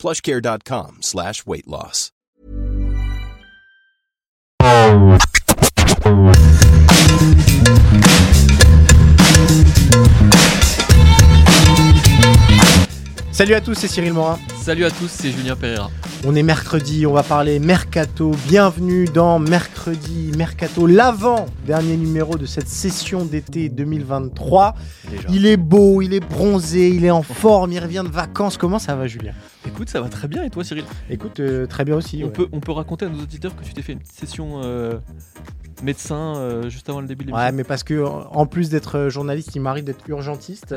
plushcare.com slash weight loss. Salut à tous, c'est Cyril Morin. Salut à tous, c'est Julien Pereira. On est mercredi, on va parler Mercato. Bienvenue dans Mercredi Mercato, l'avant-dernier numéro de cette session d'été 2023. Il est beau, il est bronzé, il est en forme, il revient de vacances. Comment ça va, Julien? Écoute, ça va très bien et toi, Cyril? Écoute, euh, très bien aussi. on, ouais. peut, on peut raconter à nos auditeurs que tu t'es fait une petite session euh, médecin euh, juste avant le début de Ouais, l'émission. mais parce que en plus d'être journaliste, il m'arrive d'être urgentiste.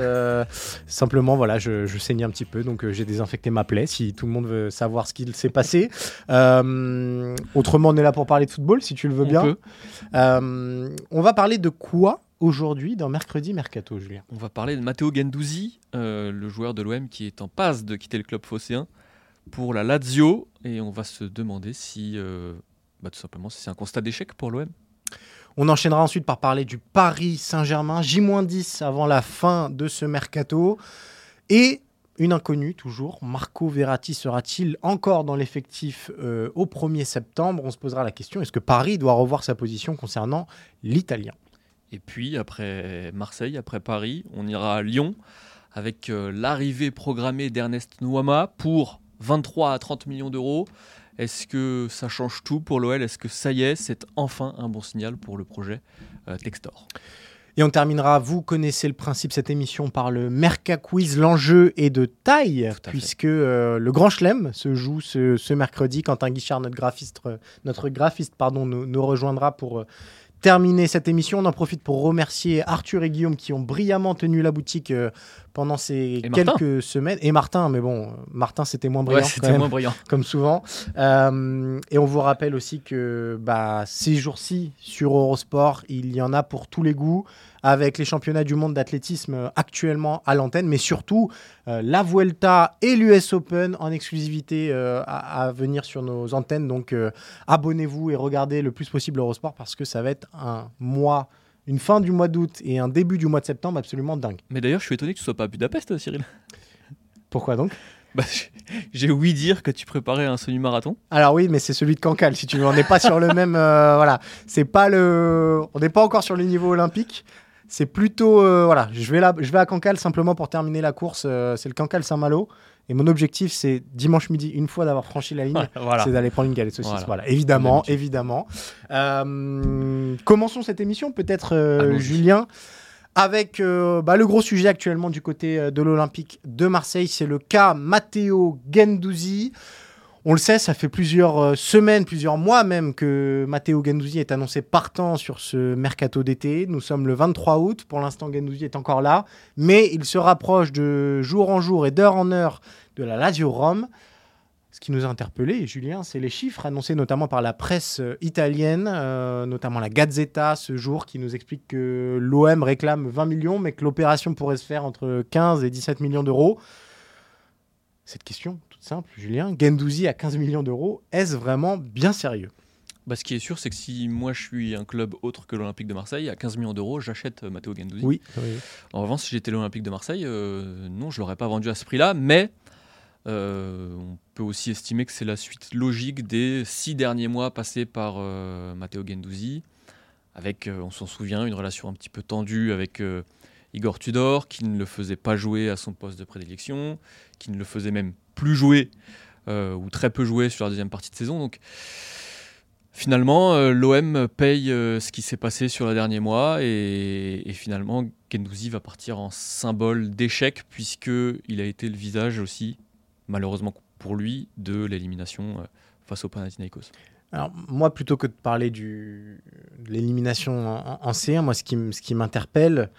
simplement, voilà, je, je saignais un petit peu, donc j'ai désinfecté ma plaie. Si tout le monde veut savoir ce qu'il s'est passé. Autrement, on est là pour parler de football, si tu le veux On bien. peut. On va parler de quoi? Aujourd'hui dans Mercredi Mercato, Julien On va parler de Matteo Gendouzi, euh, le joueur de l'OM qui est en passe de quitter le club phocéen pour la Lazio. Et on va se demander si, euh, bah, tout simplement, si c'est un constat d'échec pour l'OM. On enchaînera ensuite par parler du Paris Saint-Germain, J-10 avant la fin de ce mercato. Et une inconnue toujours, Marco Verratti sera-t-il encore dans l'effectif euh, au 1er septembre? On se posera la question, est-ce que Paris doit revoir sa position concernant l'Italien? Et puis, après Marseille, après Paris, on ira à Lyon avec euh, l'arrivée programmée d'Ernest Nouama pour 23 à 30 millions d'euros. Est-ce que ça change tout pour l'OL Est-ce que ça y est, c'est enfin un bon signal pour le projet euh, Textor? Et on terminera, vous connaissez le principe de cette émission par le Merca Quiz. L'enjeu est de taille, puisque euh, le Grand Chelem se joue ce, ce mercredi. Quentin Guichard, notre graphiste, notre graphiste pardon, nous, nous rejoindra pour terminer cette émission. On en profite pour remercier Arthur et Guillaume qui ont brillamment tenu la boutique euh, pendant ces Et quelques Martin. semaines. Et Martin, mais bon, Martin, c'était moins brillant. Ouais, c'était moins brillant. comme souvent. Euh, et on vous rappelle aussi que bah, ces jours-ci, sur Eurosport, il y en a pour tous les goûts, avec les championnats du monde d'athlétisme euh, actuellement à l'antenne, mais surtout euh, la Vuelta et l'US Open en exclusivité euh, à, à venir sur nos antennes. Donc abonnez-vous et regardez le plus possible Eurosport parce que ça va être un mois, une fin du mois d'août et un début du mois de septembre absolument dingue. Mais d'ailleurs, je suis étonné que tu sois pas à Budapest, Cyril. Pourquoi donc? Bah, J'ai ouï dire que tu préparais un semi-marathon. Alors oui, mais c'est celui de Cancale, si tu veux. On n'est pas sur le même. euh, voilà, c'est pas le. On n'est pas encore sur le niveau olympique. C'est plutôt. euh, voilà, je vais là, je vais à Cancale simplement pour terminer la course. euh, c'est le Cancale Saint-Malo. Et mon objectif, c'est dimanche midi, une fois d'avoir franchi la ligne, voilà. c'est d'aller prendre une galette saucisse. Voilà. Voilà, évidemment, évidemment. Euh, commençons cette émission, peut-être. Julien, avec bah, le gros sujet actuellement du côté de l'Olympique de Marseille, c'est le cas Matteo Gendouzi. On le sait, ça fait plusieurs euh, semaines, plusieurs mois même que Matteo Gendouzi est annoncé partant sur ce mercato d'été. Nous sommes le 23 août. Pour l'instant, Gendouzi est encore là. Mais il se rapproche de jour en jour et d'heure en heure de la Lazio Rome. Ce qui nous a interpellé, Julien, c'est les chiffres annoncés notamment par la presse euh, italienne, euh, notamment la Gazzetta ce jour, qui nous explique que l'OM réclame 20 millions, mais que l'opération pourrait se faire entre 15 et 17 millions d'euros. Cette question, simple, Julien, Gendouzi à 15 millions d'euros, est-ce vraiment bien sérieux? Bah, ce qui est sûr, c'est que si moi je suis un club autre que l'Olympique de Marseille, à 15 millions d'euros, j'achète euh, Matteo Gendouzi. Oui. En revanche, si j'étais l'Olympique de Marseille, euh, non, je l'aurais pas vendu à ce prix-là, mais euh, on peut aussi estimer que c'est la suite logique des six derniers mois passés par euh, Matteo Gendouzi, avec, euh, on s'en souvient, une relation un petit peu tendue avec euh, Igor Tudor, qui ne le faisait pas jouer à son poste de prédilection, qui ne le faisait même plus jouer, euh, ou très peu jouer sur la deuxième partie de saison. Donc, Finalement, euh, l'OM paye euh, ce qui s'est passé sur les derniers mois et, finalement, Gendouzi va partir en symbole d'échec puisqu'il a été le visage aussi, malheureusement pour lui, de l'élimination face au Panathinaikos. Alors, moi, plutôt que de parler de l'élimination en, en C1, moi, ce qui, ce qui m'interpelle,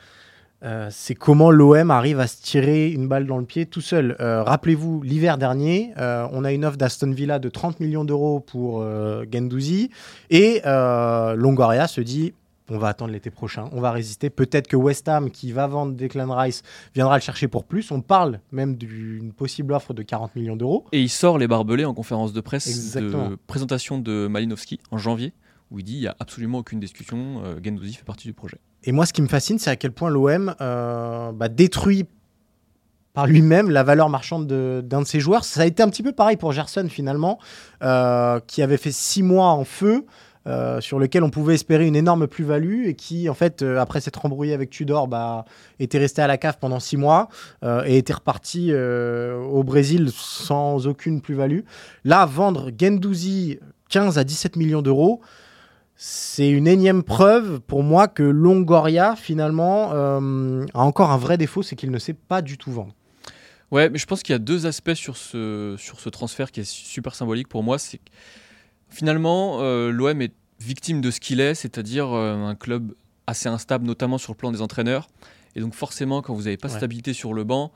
euh, c'est comment l'OM arrive à se tirer une balle dans le pied tout seul. Euh, rappelez-vous, l'hiver dernier, euh, on a une offre d'Aston Villa de 30 millions d'euros pour Gendouzi et Longoria se dit on va attendre l'été prochain, on va résister. Peut-être que West Ham, qui va vendre Declan Rice, viendra le chercher pour plus. On parle même d'une possible offre de 40 millions d'euros. Et il sort les barbelés en conférence de presse de présentation de Malinowski en janvier, où il dit il n'y a absolument aucune discussion, Gendouzi fait partie du projet. Et moi, ce qui me fascine, c'est à quel point l'OM euh, bah, détruit par lui-même la valeur marchande d'un de, ses joueurs. Ça a été un petit peu pareil pour Gerson finalement, euh, qui avait fait six mois en feu. Euh, sur lequel on pouvait espérer une énorme plus-value et qui, en fait, après s'être embrouillé avec Tudor, bah, était resté à la cave pendant six mois et était reparti au Brésil sans aucune plus-value. Là, vendre Gendouzi 15 à 17 millions d'euros, c'est une énième preuve pour moi que Longoria, finalement, euh, a encore un vrai défaut, c'est qu'il ne sait pas du tout vendre. Ouais, mais je pense qu'il y a deux aspects sur ce, sur ce transfert qui est super symbolique pour moi. C'est finalement, euh, l'OM est victime de ce qu'il est, c'est-à-dire euh, un club assez instable, notamment sur le plan des entraîneurs. Et donc forcément, quand vous n'avez pas de stabilité sur le banc,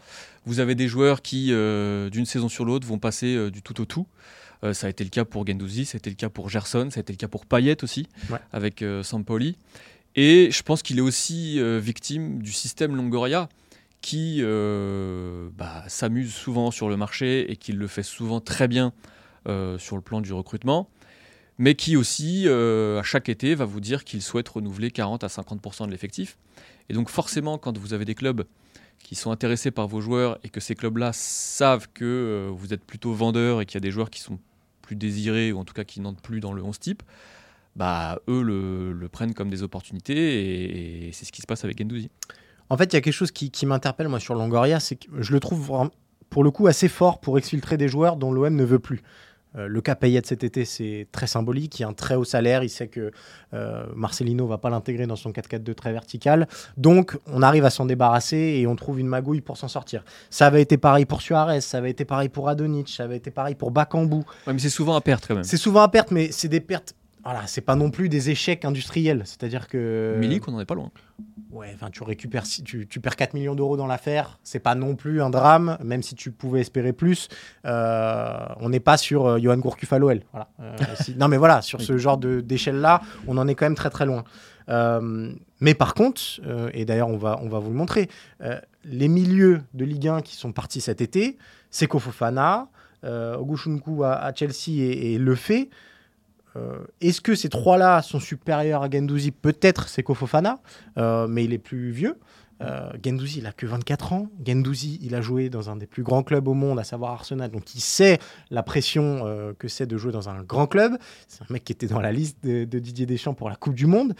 vous avez des joueurs qui, d'une saison sur l'autre, vont passer du tout au tout. Euh, ça a été le cas pour Gendouzi, ça a été le cas pour Gerson, ça a été le cas pour Payet aussi, avec euh, Sampoli. Et je pense qu'il est aussi euh, victime du système Longoria qui bah, s'amuse souvent sur le marché et qui le fait souvent très bien sur le plan du recrutement, mais qui aussi, à chaque été, va vous dire qu'il souhaite renouveler 40 à 50% de l'effectif. Et donc forcément, quand vous avez des clubs qui sont intéressés par vos joueurs et que ces clubs-là savent que vous êtes plutôt vendeur et qu'il y a des joueurs qui sont plus désirés, ou en tout cas qui n'entrent plus dans le 11 type, bah, eux le, prennent comme des opportunités et, c'est ce qui se passe avec Gendouzi. En fait, il y a quelque chose qui, m'interpelle moi sur Longoria, c'est que je le trouve pour le coup assez fort pour exfiltrer des joueurs dont l'OM ne veut plus. Euh, le cas Payet cet été, c'est très symbolique. Il y a un très haut salaire. Il sait que euh, Marcelino va pas l'intégrer dans son 4-4-2 très vertical. Donc, on arrive à s'en débarrasser et on trouve une magouille pour s'en sortir. Ça avait été pareil pour Suarez, ça avait été pareil pour Adonic, ça avait été pareil pour Bakambu. Ouais, mais c'est souvent à perte quand même. C'est souvent à perte, mais c'est des pertes voilà, c'est pas non plus des échecs industriels. C'est-à-dire que. Milik, on n'en est pas loin. Ouais, enfin, tu récupères, tu, tu perds 4 millions d'euros dans l'affaire. C'est pas non plus un drame, même si tu pouvais espérer plus. Euh, on n'est pas sur euh, Johan Gourcuff à l'OL. Voilà. Euh, non, mais voilà, sur ce genre d'échelle-là, on en est quand même très très loin. mais par contre, et d'ailleurs, on va, on va vous le montrer, les milieux de Ligue 1 qui sont partis cet été, c'est Fofana, Ogushunku à, à, Chelsea et, et Le Fait. Euh, est-ce que ces trois-là sont supérieurs à Gendouzi Peut-être c'est Kofofana, euh, mais il est plus vieux. Euh, Gendouzi, il a que 24 ans. Gendouzi, il a joué dans un des plus grands clubs au monde, à savoir Arsenal. Donc, il sait la pression euh, que c'est de jouer dans un grand club. C'est un mec qui était dans la liste de, Didier Deschamps pour la Coupe du Monde.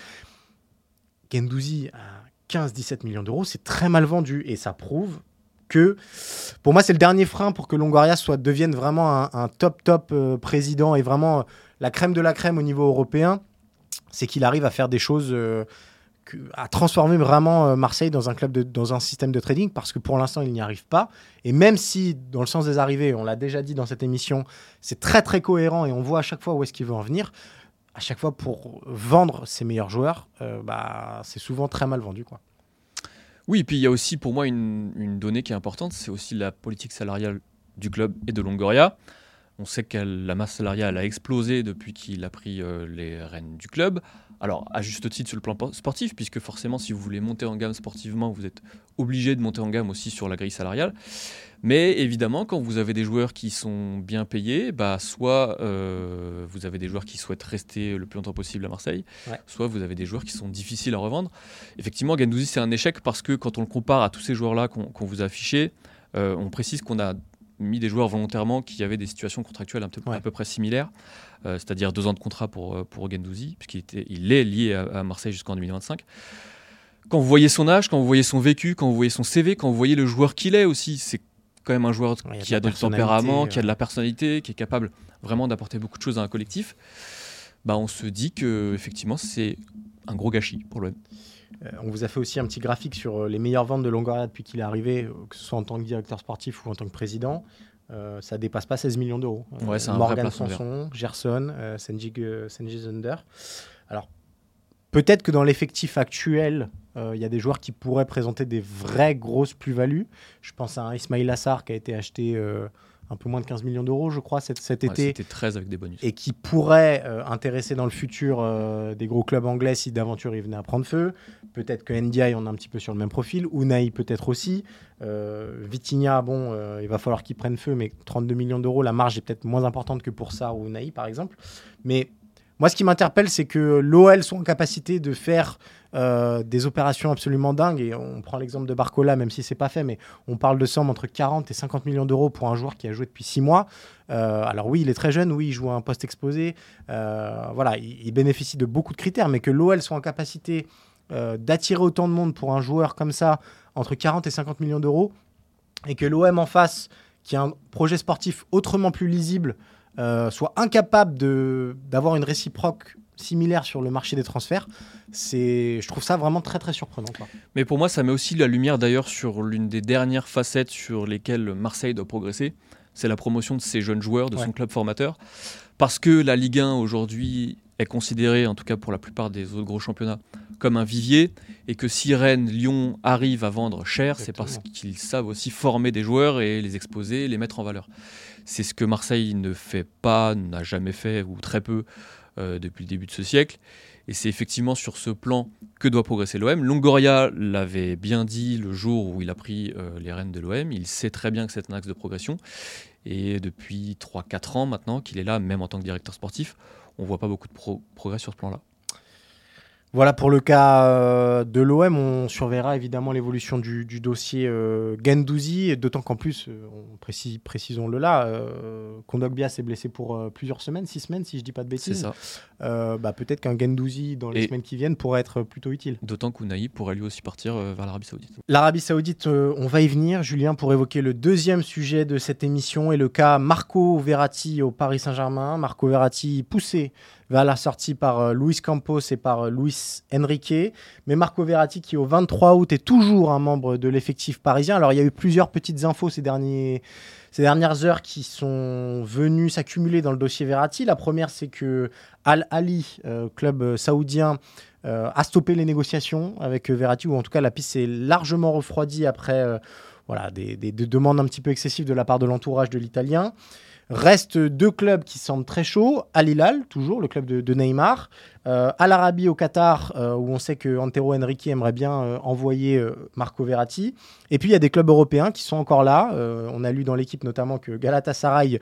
Gendouzi à 15-17 millions d'euros, c'est très mal vendu et ça prouve que pour moi, c'est le dernier frein pour que Longoria soit, devienne vraiment un, top, top président et vraiment la crème de la crème au niveau européen, c'est qu'il arrive à faire des choses, euh, à transformer vraiment euh, Marseille dans un club, dans un système de trading, parce que pour l'instant, il n'y arrive pas. Et même si, dans le sens des arrivées, on l'a déjà dit dans cette émission, c'est très très cohérent et on voit à chaque fois où est-ce qu'il veut en venir, à chaque fois pour vendre ses meilleurs joueurs, euh, bah, c'est souvent très mal vendu. Quoi. Oui, et puis il y a aussi pour moi une, une donnée qui est importante, c'est aussi la politique salariale du club et de Longoria. On sait que la masse salariale a explosé depuis qu'il a pris euh, les rênes du club. Alors, à juste titre sur le plan sportif, puisque forcément, si vous voulez monter en gamme sportivement, vous êtes obligé de monter en gamme aussi sur la grille salariale. Mais évidemment, quand vous avez des joueurs qui sont bien payés, bah, soit euh, vous avez des joueurs qui souhaitent rester le plus longtemps possible à Marseille, soit vous avez des joueurs qui sont difficiles à revendre. Effectivement, Gandouzi, c'est un échec parce que quand on le compare à tous ces joueurs-là qu'on vous a affichés, euh, on précise qu'on a mis des joueurs volontairement qui avaient des situations contractuelles un peu, à peu près similaires, euh, c'est-à-dire deux ans de contrat pour, pour Gendouzi, puisqu'il il est lié à, Marseille jusqu'en 2025. Quand vous voyez son âge, quand vous voyez son vécu, quand vous voyez son CV, quand vous voyez le joueur qu'il est aussi, c'est quand même un joueur qui a, de, tempérament, qui a de la personnalité, qui est capable vraiment d'apporter beaucoup de choses à un collectif. Bah, on se dit que effectivement c'est un gros gâchis pour l'OM. Euh, on vous a fait aussi un petit graphique sur euh, les meilleures ventes de Longoria depuis qu'il est arrivé, euh, que ce soit en tant que directeur sportif ou en tant que président. ça dépasse pas 16 millions d'euros. Ouais, Morgan Sanson, Gerson, Senji, Zunder. Alors, peut-être que dans l'effectif actuel Euh, Il y a des joueurs qui pourraient présenter des vraies grosses plus-values. Je pense à un Ismail Assar qui a été acheté euh, un peu moins de 15 millions d'euros, je crois, cet, cet Ouais, été. C'était 13 avec des bonus. et qui pourrait euh, intéresser dans le futur euh, des gros clubs anglais si d'aventure il venait à prendre feu. Peut-être que NDI, on est un petit peu sur le même profil. Unai, peut-être aussi. Euh, Vitinha, bon, euh, il va falloir qu'il prenne feu, mais 32 millions d'euros, la marge est peut-être moins importante que pour ça ou Unai, par exemple. Mais moi, ce qui m'interpelle, c'est que l'OL sont en capacité de faire euh, des opérations absolument dingues. Et on prend l'exemple de Barcola, même si c'est pas fait, mais on parle de sommes entre 40 et 50 millions d'euros pour un joueur qui a joué depuis 6 mois. Euh, alors oui, il est très jeune, oui, il joue à un poste exposé. Euh, voilà, il, il bénéficie de beaucoup de critères, mais que l'OL soit en capacité d'attirer autant de monde pour un joueur comme ça, entre 40 et 50 millions d'euros, et que l'OM en face, qui a un projet sportif autrement plus lisible, soit incapable d'avoir une réciproque similaire sur le marché des transferts, c'est, je trouve ça vraiment très très surprenant. quoi. Mais pour moi, ça met aussi la lumière d'ailleurs sur l'une des dernières facettes sur lesquelles Marseille doit progresser. C'est la promotion de ces jeunes joueurs, de Ouais. son club formateur. Parce que la Ligue 1 aujourd'hui est considérée, en tout cas pour la plupart des autres gros championnats, comme un vivier. Et que si Rennes, Lyon arrivent à vendre cher, c'est parce qu'ils savent aussi former des joueurs et les exposer, les mettre en valeur. C'est ce que Marseille ne fait pas, n'a jamais fait, ou très peu, euh, depuis le début de ce siècle. Et c'est effectivement sur ce plan que doit progresser l'OM. Longoria l'avait bien dit le jour où il a pris euh, les rênes de l'OM. Il sait très bien que c'est un axe de progression. Et depuis 3-4 ans maintenant qu'il est là, même en tant que directeur sportif, on voit pas beaucoup de pro- progrès sur ce plan-là. Voilà pour le cas euh, de l'OM, on surveillera évidemment l'évolution du, du dossier euh, Gendouzi, d'autant qu'en plus, euh, on précise, précisons-le là, euh, Kondogbia s'est blessé pour euh, plusieurs semaines, six semaines si je dis pas de C'est bêtises. ça. Bah, Peut-être qu'un Gendouzi dans les Et- semaines qui viennent pourrait être plutôt utile. D'autant qu'Ounaï pourrait lui aussi partir vers l'Arabie Saoudite. L'Arabie Saoudite, on va y venir, Julien, pour évoquer le deuxième sujet de cette émission et le cas Marco Verratti au Paris Saint-Germain. Marco Verratti poussé vers la sortie par euh, Luis Campos et par euh, Luis Enrique. Mais Marco Verratti, qui au 23 août est toujours un membre de l'effectif parisien. Alors, il y a eu plusieurs petites infos ces, derniers, ces dernières heures qui sont venues s'accumuler dans le dossier Verratti. La première, c'est que Al Ali, euh, club saoudien, a stoppé les négociations avec Verratti, ou en tout cas la piste s'est largement refroidie après voilà, des demandes un petit peu excessives de la part de l'entourage de l'Italien. Restent deux clubs qui semblent très chauds. Al Hilal, toujours, le club de, Neymar. Euh, Al Arabi au Qatar, euh, où on sait que Antero Henrique aimerait bien euh, envoyer Marco Verratti. Et puis il y a des clubs européens qui sont encore là. On a lu dans l'équipe notamment que Galatasaray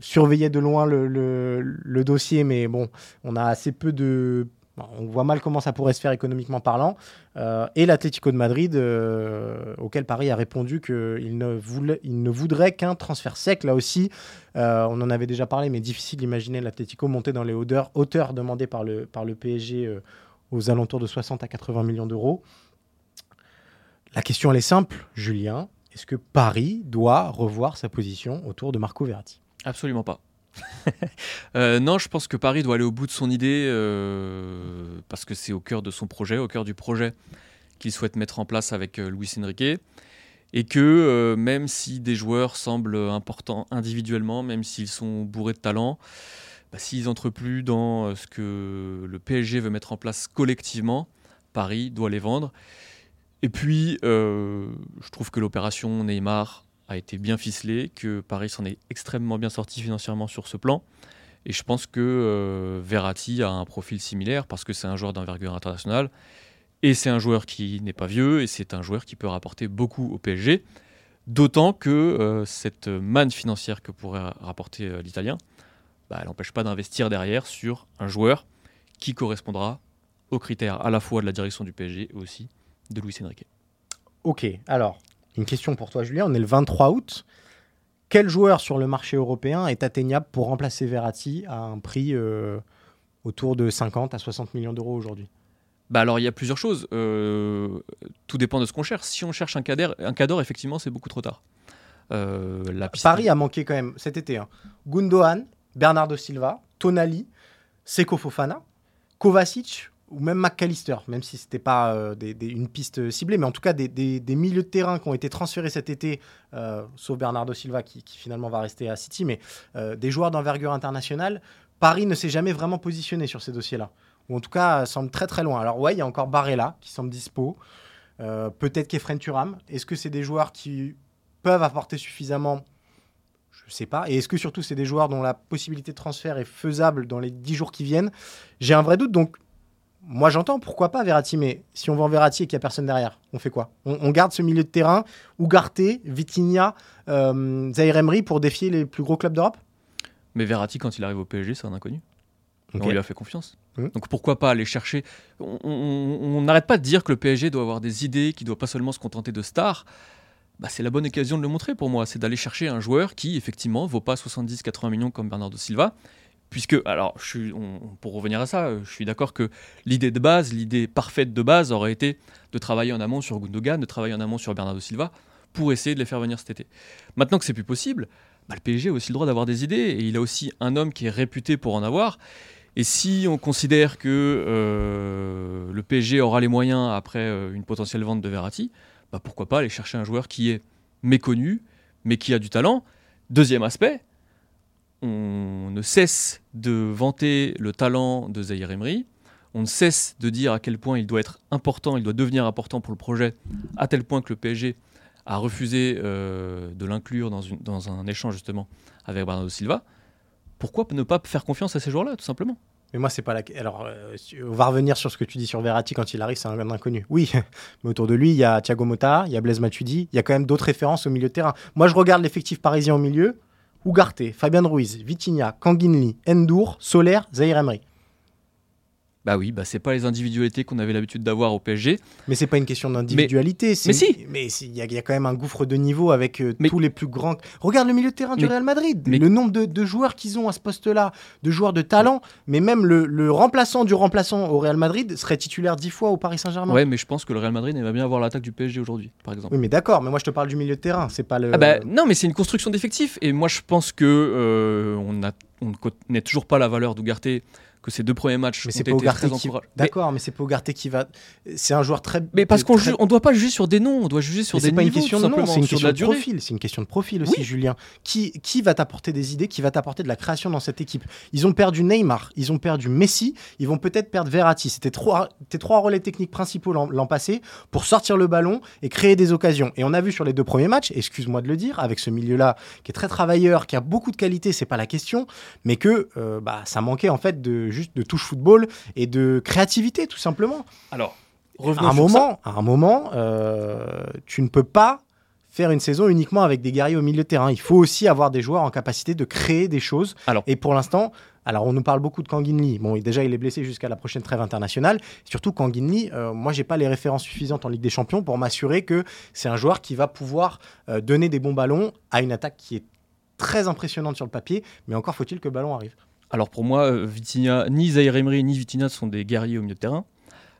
surveillait de loin le dossier, mais bon, on a assez peu de. On voit mal comment ça pourrait se faire économiquement parlant. Euh, et l'Atlético de Madrid, euh, auquel Paris a répondu qu'il ne, voulait- il ne voudrait qu'un transfert sec. Là aussi, euh, on en avait déjà parlé, mais difficile d'imaginer l'Atlético monter dans les hauteurs, hauteurs demandées par le, par le PSG aux alentours de 60 à 80 millions d'euros. La question, elle est simple, Julien. Est-ce que Paris doit revoir sa position autour de Marco Verratti? Absolument pas. Euh, non, je pense que Paris doit aller au bout de son idée euh, parce que c'est au cœur de son projet, au cœur du projet qu'il souhaite mettre en place avec euh, Luis Enrique. Et que euh, même si des joueurs semblent importants individuellement, même s'ils sont bourrés de talent, bah, s'ils n'entrent plus dans ce que le PSG veut mettre en place collectivement, Paris doit les vendre. Et puis, je trouve que l'opération Neymar a été bien ficelée, que Paris s'en est extrêmement bien sorti financièrement sur ce plan. Et je pense que euh, Verratti a un profil similaire parce que c'est un joueur d'envergure internationale et c'est un joueur qui n'est pas vieux et c'est un joueur qui peut rapporter beaucoup au PSG. D'autant que euh, cette manne financière que pourrait rapporter euh, l'Italien, bah, elle n'empêche pas d'investir derrière sur un joueur qui correspondra aux critères à la fois de la direction du PSG et aussi de Luis Enrique. Ok, alors, une question pour toi, Julien. On est le 23 août. Quel joueur sur le marché européen est atteignable pour remplacer Verratti à un prix euh, autour de 50 à 60 millions d'euros aujourd'hui? Bah alors il y a plusieurs choses. Euh, tout dépend de ce qu'on cherche. Si on cherche un cadre, un cadre effectivement, c'est beaucoup trop tard. Euh, la Paris a manqué quand même cet été. hein. Gundogan, Bernardo Silva, Tonali, Seko Fofana, Kovacic ou même McAllister, même si ce n'était pas euh, une piste ciblée, mais en tout cas des, milieux de terrain qui ont été transférés cet été, euh, sauf Bernardo Silva qui, finalement va rester à City, mais euh, des joueurs d'envergure internationale. Paris ne s'est jamais vraiment positionné sur ces dossiers-là. ou en tout cas semble très très loin. Alors ouais, il y a encore Barella qui semble dispo, peut-être Kefren Turam. Est-ce que c'est des joueurs qui peuvent apporter suffisamment? Je ne sais pas. Et est-ce que surtout c'est des joueurs dont la possibilité de transfert est faisable dans les 10 jours qui viennent? J'ai un vrai doute. Donc moi j'entends pourquoi pas Verratti, mais si on vend Verratti et qu'il n'y a personne derrière, on fait quoi? On, garde ce milieu de terrain, Ugarte, Vitinha, euh, Zaire Emery pour défier les plus gros clubs d'Europe? Mais Verratti, quand il arrive au PSG, c'est un inconnu. On lui a fait confiance. Mmh. Donc pourquoi pas aller chercher? On n'arrête pas de dire que le PSG doit avoir des idées, qu'il ne doit pas seulement se contenter de stars. Bah, c'est la bonne occasion de le montrer pour moi. C'est d'aller chercher un joueur qui, effectivement, vaut pas 70-80 millions comme Bernardo Silva, Puisque, alors, pour revenir à ça, je suis d'accord que l'idée de base, l'idée parfaite de base aurait été de travailler en amont sur Gundogan, de travailler en amont sur Bernardo Silva, pour essayer de les faire venir cet été. Maintenant que c'est plus possible, bah, le PSG a aussi le droit d'avoir des idées, et il a aussi un homme qui est réputé pour en avoir. Et si on considère que euh, le PSG aura les moyens après euh, une potentielle vente de Verratti, bah pourquoi pas aller chercher un joueur qui est méconnu, mais qui a du talent. Deuxième aspect, on ne cesse de vanter le talent de Zahir Emery, on ne cesse de dire à quel point il doit être important, il doit devenir important pour le projet, à tel point que le PSG a refusé euh, de l'inclure dans, un échange justement avec Bernardo Silva. Pourquoi ne pas faire confiance à ces joueurs-là, tout simplement? Mais moi, c'est pas la. Alors, euh, on va revenir sur ce que tu dis sur Verratti quand il arrive, c'est un inconnu. Oui, mais autour de lui, il y a Thiago Motta, il y a Blaise Matuidi, il y a quand même d'autres références au milieu de terrain. Moi, je regarde l'effectif parisien au milieu. Ugarte, Fabien Ruiz, Vitinha, Kanginli, Endur, Soler, Zahir Emery. Bah oui, bah c'est pas les individualités qu'on avait l'habitude d'avoir au PSG. Mais c'est pas une question d'individualité. Mais, si. Mais il y, a quand même un gouffre de niveau avec euh, tous les plus grands. Regarde le milieu de terrain du Real Madrid. Le nombre de, joueurs qu'ils ont à ce poste-là, de joueurs de talent. Mais même le, remplaçant du remplaçant au Real Madrid serait titulaire dix fois au Paris Saint-Germain. Ouais, mais je pense que le Real Madrid aimerait bien avoir l'attaque du PSG aujourd'hui, par exemple. Oui, mais d'accord. Mais moi, je te parle du milieu de terrain. C'est pas le. Ah bah, non, mais c'est une construction d'effectifs. Et moi, je pense que euh, on, a, on ne connaît toujours pas la valeur d'Ougarté que ces deux premiers matchs mais ont été très qui... D'accord, mais c'est Pogacar qui va. C'est un joueur très. Mais parce qu'on ne doit pas juger sur des noms, on doit juger sur des niveaux. C'est pas une question de nom, c'est une question de, profil. C'est une question de profil aussi, Julien. Qui, qui va t'apporter des idées, qui va t'apporter de la création dans cette équipe? Ils ont perdu Neymar, ils ont perdu Messi, ils vont peut-être perdre Verratti. C'était trois, tes trois relais techniques principaux l'an passé pour sortir le ballon et créer des occasions. Et on a vu sur les deux premiers matchs, excuse-moi de le dire, avec ce milieu-là qui est très travailleur, qui a beaucoup de qualité, c'est pas la question, mais que euh, bah, ça manquait en fait de juste de touche football et de créativité, tout simplement. Alors, à un moment, à un moment, euh, tu ne peux pas faire une saison uniquement avec des guerriers au milieu de terrain. Il faut aussi avoir des joueurs en capacité de créer des choses. Alors, et pour l'instant, alors on nous parle beaucoup de Kangin Lee. Bon, déjà il est blessé jusqu'à la prochaine trêve internationale. Surtout Kangin Lee, euh, moi j'ai pas les références suffisantes en Ligue des Champions pour m'assurer que c'est un joueur qui va pouvoir euh, donner des bons ballons à une attaque qui est très impressionnante sur le papier. Mais encore faut-il que le ballon arrive. Alors pour moi, euh, Vitinha, ni Zaire Emery ni Vitinha sont des guerriers au milieu de terrain.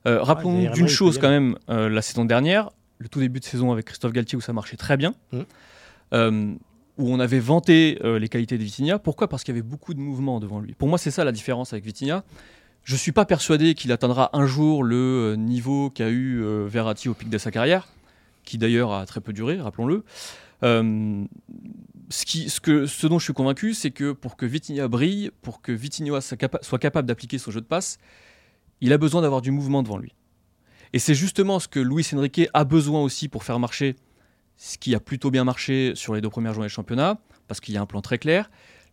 Euh, ah, rappelons d'une chose quand même, euh, la saison dernière, le tout début de saison avec Christophe Galtier où ça marchait très bien, mmh. où on avait vanté les qualités de Vitinha. Pourquoi? Parce qu'il y avait beaucoup de mouvements devant lui. Pour moi, c'est ça la différence avec Vitinha. Je ne suis pas persuadé qu'il atteindra un jour le niveau qu'a eu Verratti au pic de sa carrière, qui d'ailleurs a très peu duré, rappelons-le ce, qui, ce, que, ce dont je suis convaincu, c'est que pour que Vitinha brille, pour que Vitinha soit capable d'appliquer son jeu de passe, il a besoin d'avoir du mouvement devant lui. Et c'est justement ce que Luis Enrique a besoin aussi pour faire marcher ce qui a plutôt bien marché sur les deux premières journées de championnat, parce qu'il y a un plan très clair.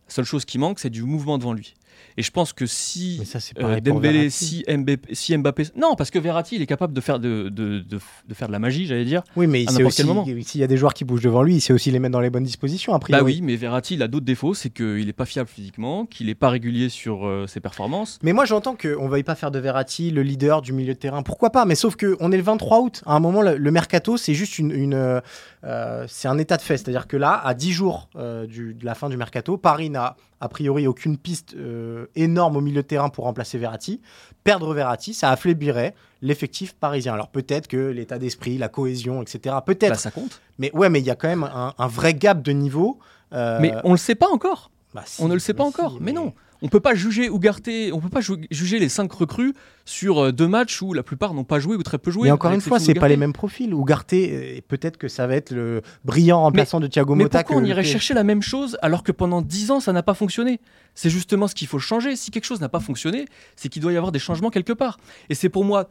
La seule chose qui manque, c'est du mouvement devant lui. Et je pense que si euh, Dembélé, si Mbappé, si Mbappé, non, parce que Verratti, il est capable de faire de, de, de, faire de la magie, j'allais dire. Oui, mais s'il y a des joueurs qui bougent devant lui, il sait aussi les mettre dans les bonnes dispositions. Après, bah oui, mais Verratti, il a d'autres défauts, c'est qu'il n'est pas fiable physiquement, qu'il n'est pas régulier sur euh, ses performances. Mais moi, j'entends qu'on ne veuille pas faire de Verratti le leader du milieu de terrain. Pourquoi pas Mais sauf que on est le 23 août. À un moment, le, mercato, c'est juste une, une euh, c'est un état de fait. C'est-à-dire que là, à 10 jours du, de la fin du mercato, Paris n'a a priori aucune piste euh, énorme au milieu de terrain pour remplacer Verratti. Perdre Verratti, ça affaiblirait l'effectif parisien. Alors peut-être que l'état d'esprit, la cohésion, etc. Peut-être. Bah, ça compte. Mais ouais, mais il y a quand même un, vrai gap de niveau. Euh, mais on ne le sait pas encore. Bah, on ne le sait pas encore. mais, non. On peut pas juger Ougarté, on peut pas ju- juger les cinq recrues sur euh, deux matchs où la plupart n'ont pas joué ou très peu joué. Mais encore une fois, c'est pas les mêmes profils. Ougarté, euh, peut-être que ça va être le brillant remplaçant de Thiago Mais Motta. pourquoi on irait chercher la même chose alors que pendant 10 ans ça n'a pas fonctionné? C'est justement ce qu'il faut changer. Si quelque chose n'a pas fonctionné, c'est qu'il doit y avoir des changements quelque part. Et c'est pour moi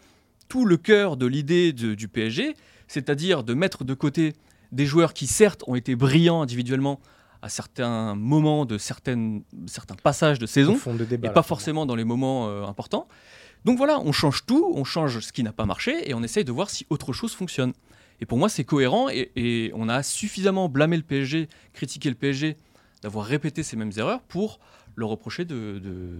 tout le cœur de l'idée du PSG, c'est-à-dire de mettre de côté des joueurs qui certes ont été brillants individuellement à certains moments de certaines, certains passages de saison, fond de débat. et pas forcément dans les moments euh, importants. Donc voilà, on change tout, on change ce qui n'a pas marché et on essaye de voir si autre chose fonctionne. Et pour moi, c'est cohérent et, et on a suffisamment blâmé le PSG, critiqué le PSG d'avoir répété ces mêmes erreurs pour le reprocher de, de,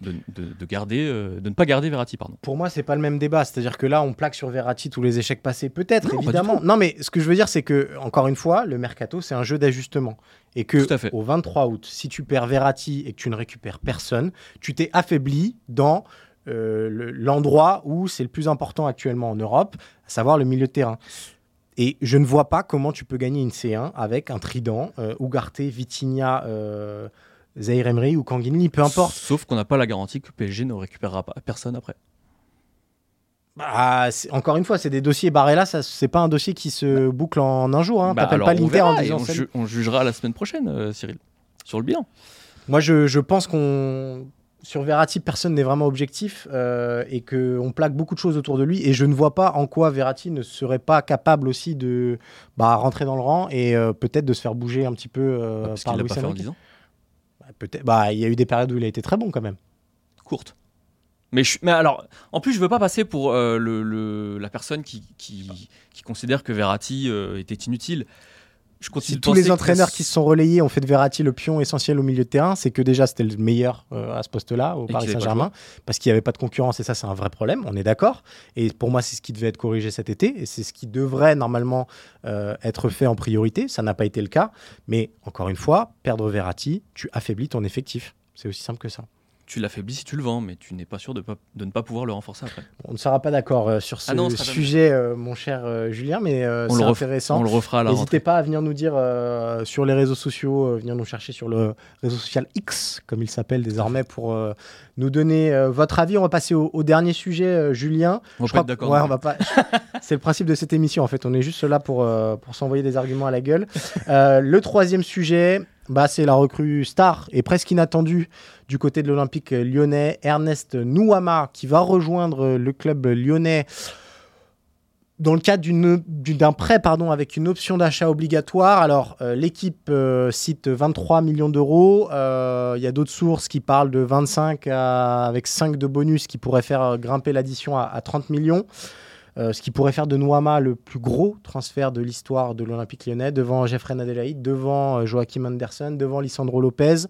de, de- de garder, euh, de ne pas garder Verratti. Pardon. Pour moi, c'est pas le même débat. C'est-à-dire que là, on plaque sur Verratti tous les échecs passés. Peut-être, évidemment. Non, mais ce que je veux dire, c'est que, encore une fois, le mercato, c'est un jeu d'ajustement. Et que, au 23 août, si tu perds Verratti et que tu ne récupères personne, tu t'es affaibli dans euh, le- l'endroit où c'est le plus important actuellement en Europe, à savoir le milieu de terrain. Et je ne vois pas comment tu peux gagner une C1 avec un trident, euh, Vitinha, euh, Zaire Emery ou Kanginli, peu importe. Sauf qu'on n'a pas la garantie que PSG ne récupérera pas personne après. Bah, encore une fois, c'est des dossiers Barella, ça c'est pas un dossier qui se boucle en un jour. Hein. Bah, T'appelles pas l'Inter en disant on, ju- on jugera la semaine prochaine, euh, Cyril, sur le bilan. Moi, je, je pense qu'on sur Verratti, personne n'est vraiment objectif euh, et que on plaque beaucoup de choses autour de lui. Et je ne vois pas en quoi Verratti ne serait pas capable aussi de bah, rentrer dans le rang et euh, peut-être de se faire bouger un petit peu euh, Parce par Luis Enrique. 10 ans. Bah, il y a eu des périodes où il a été très bon quand même. courte. Mais, alors, en plus, je veux pas passer pour euh, le, le- la personne qui considère que Verratti euh, était inutile. Je continue Si tous les entraîneurs qui se sont relayés ont fait de Verratti le pion essentiel au milieu de terrain, c'est que déjà c'était le meilleur euh, à ce poste-là au Et Paris Saint-Germain, parce qu'il n'y avait pas de concurrence et ça c'est un vrai problème, on est d'accord. Et pour moi c'est ce qui devait être corrigé cet été et c'est ce qui devrait normalement euh, être fait en priorité. Ça n'a pas été le cas, mais encore une fois, perdre Verratti, tu affaiblis ton effectif. C'est aussi simple que ça. Tu l'affaiblis si tu le vends, mais tu n'es pas sûr de, pas- de ne pas pouvoir le renforcer après. On ne sera pas d'accord euh, sur ce Ah non, jamais. sujet, euh, mon cher euh, Julien, mais c'est intéressant. On le refera à la N'hésitez pas à venir nous dire sur les réseaux sociaux, venir nous chercher sur le réseau social X, comme il s'appelle désormais, pour nous donner votre avis. On va passer au, au dernier sujet, Julien. On Je va pas être d'accord. que- ouais, non on va pas. C'est le principe de cette émission en fait. On est juste là pour, pour s'envoyer des arguments à la gueule. Le troisième sujet, bah, c'est la recrue star et presque inattendue du côté de l'Olympique lyonnais, Ernest Nouama, qui va rejoindre le club lyonnais dans le cadre d'un prêt pardon, avec une option d'achat obligatoire. Alors, euh, l'équipe euh, cite 23 millions d'euros. Euh, Il y a d'autres sources qui parlent de 25 à- avec 5 de bonus qui pourraient faire euh, grimper l'addition à, à 30 millions. Euh, ce qui pourrait faire de Nouama le plus gros transfert de l'histoire de l'Olympique lyonnais, devant Jeffrey Adelaide, devant euh, Joachim Anderson, devant Lisandro Lopez,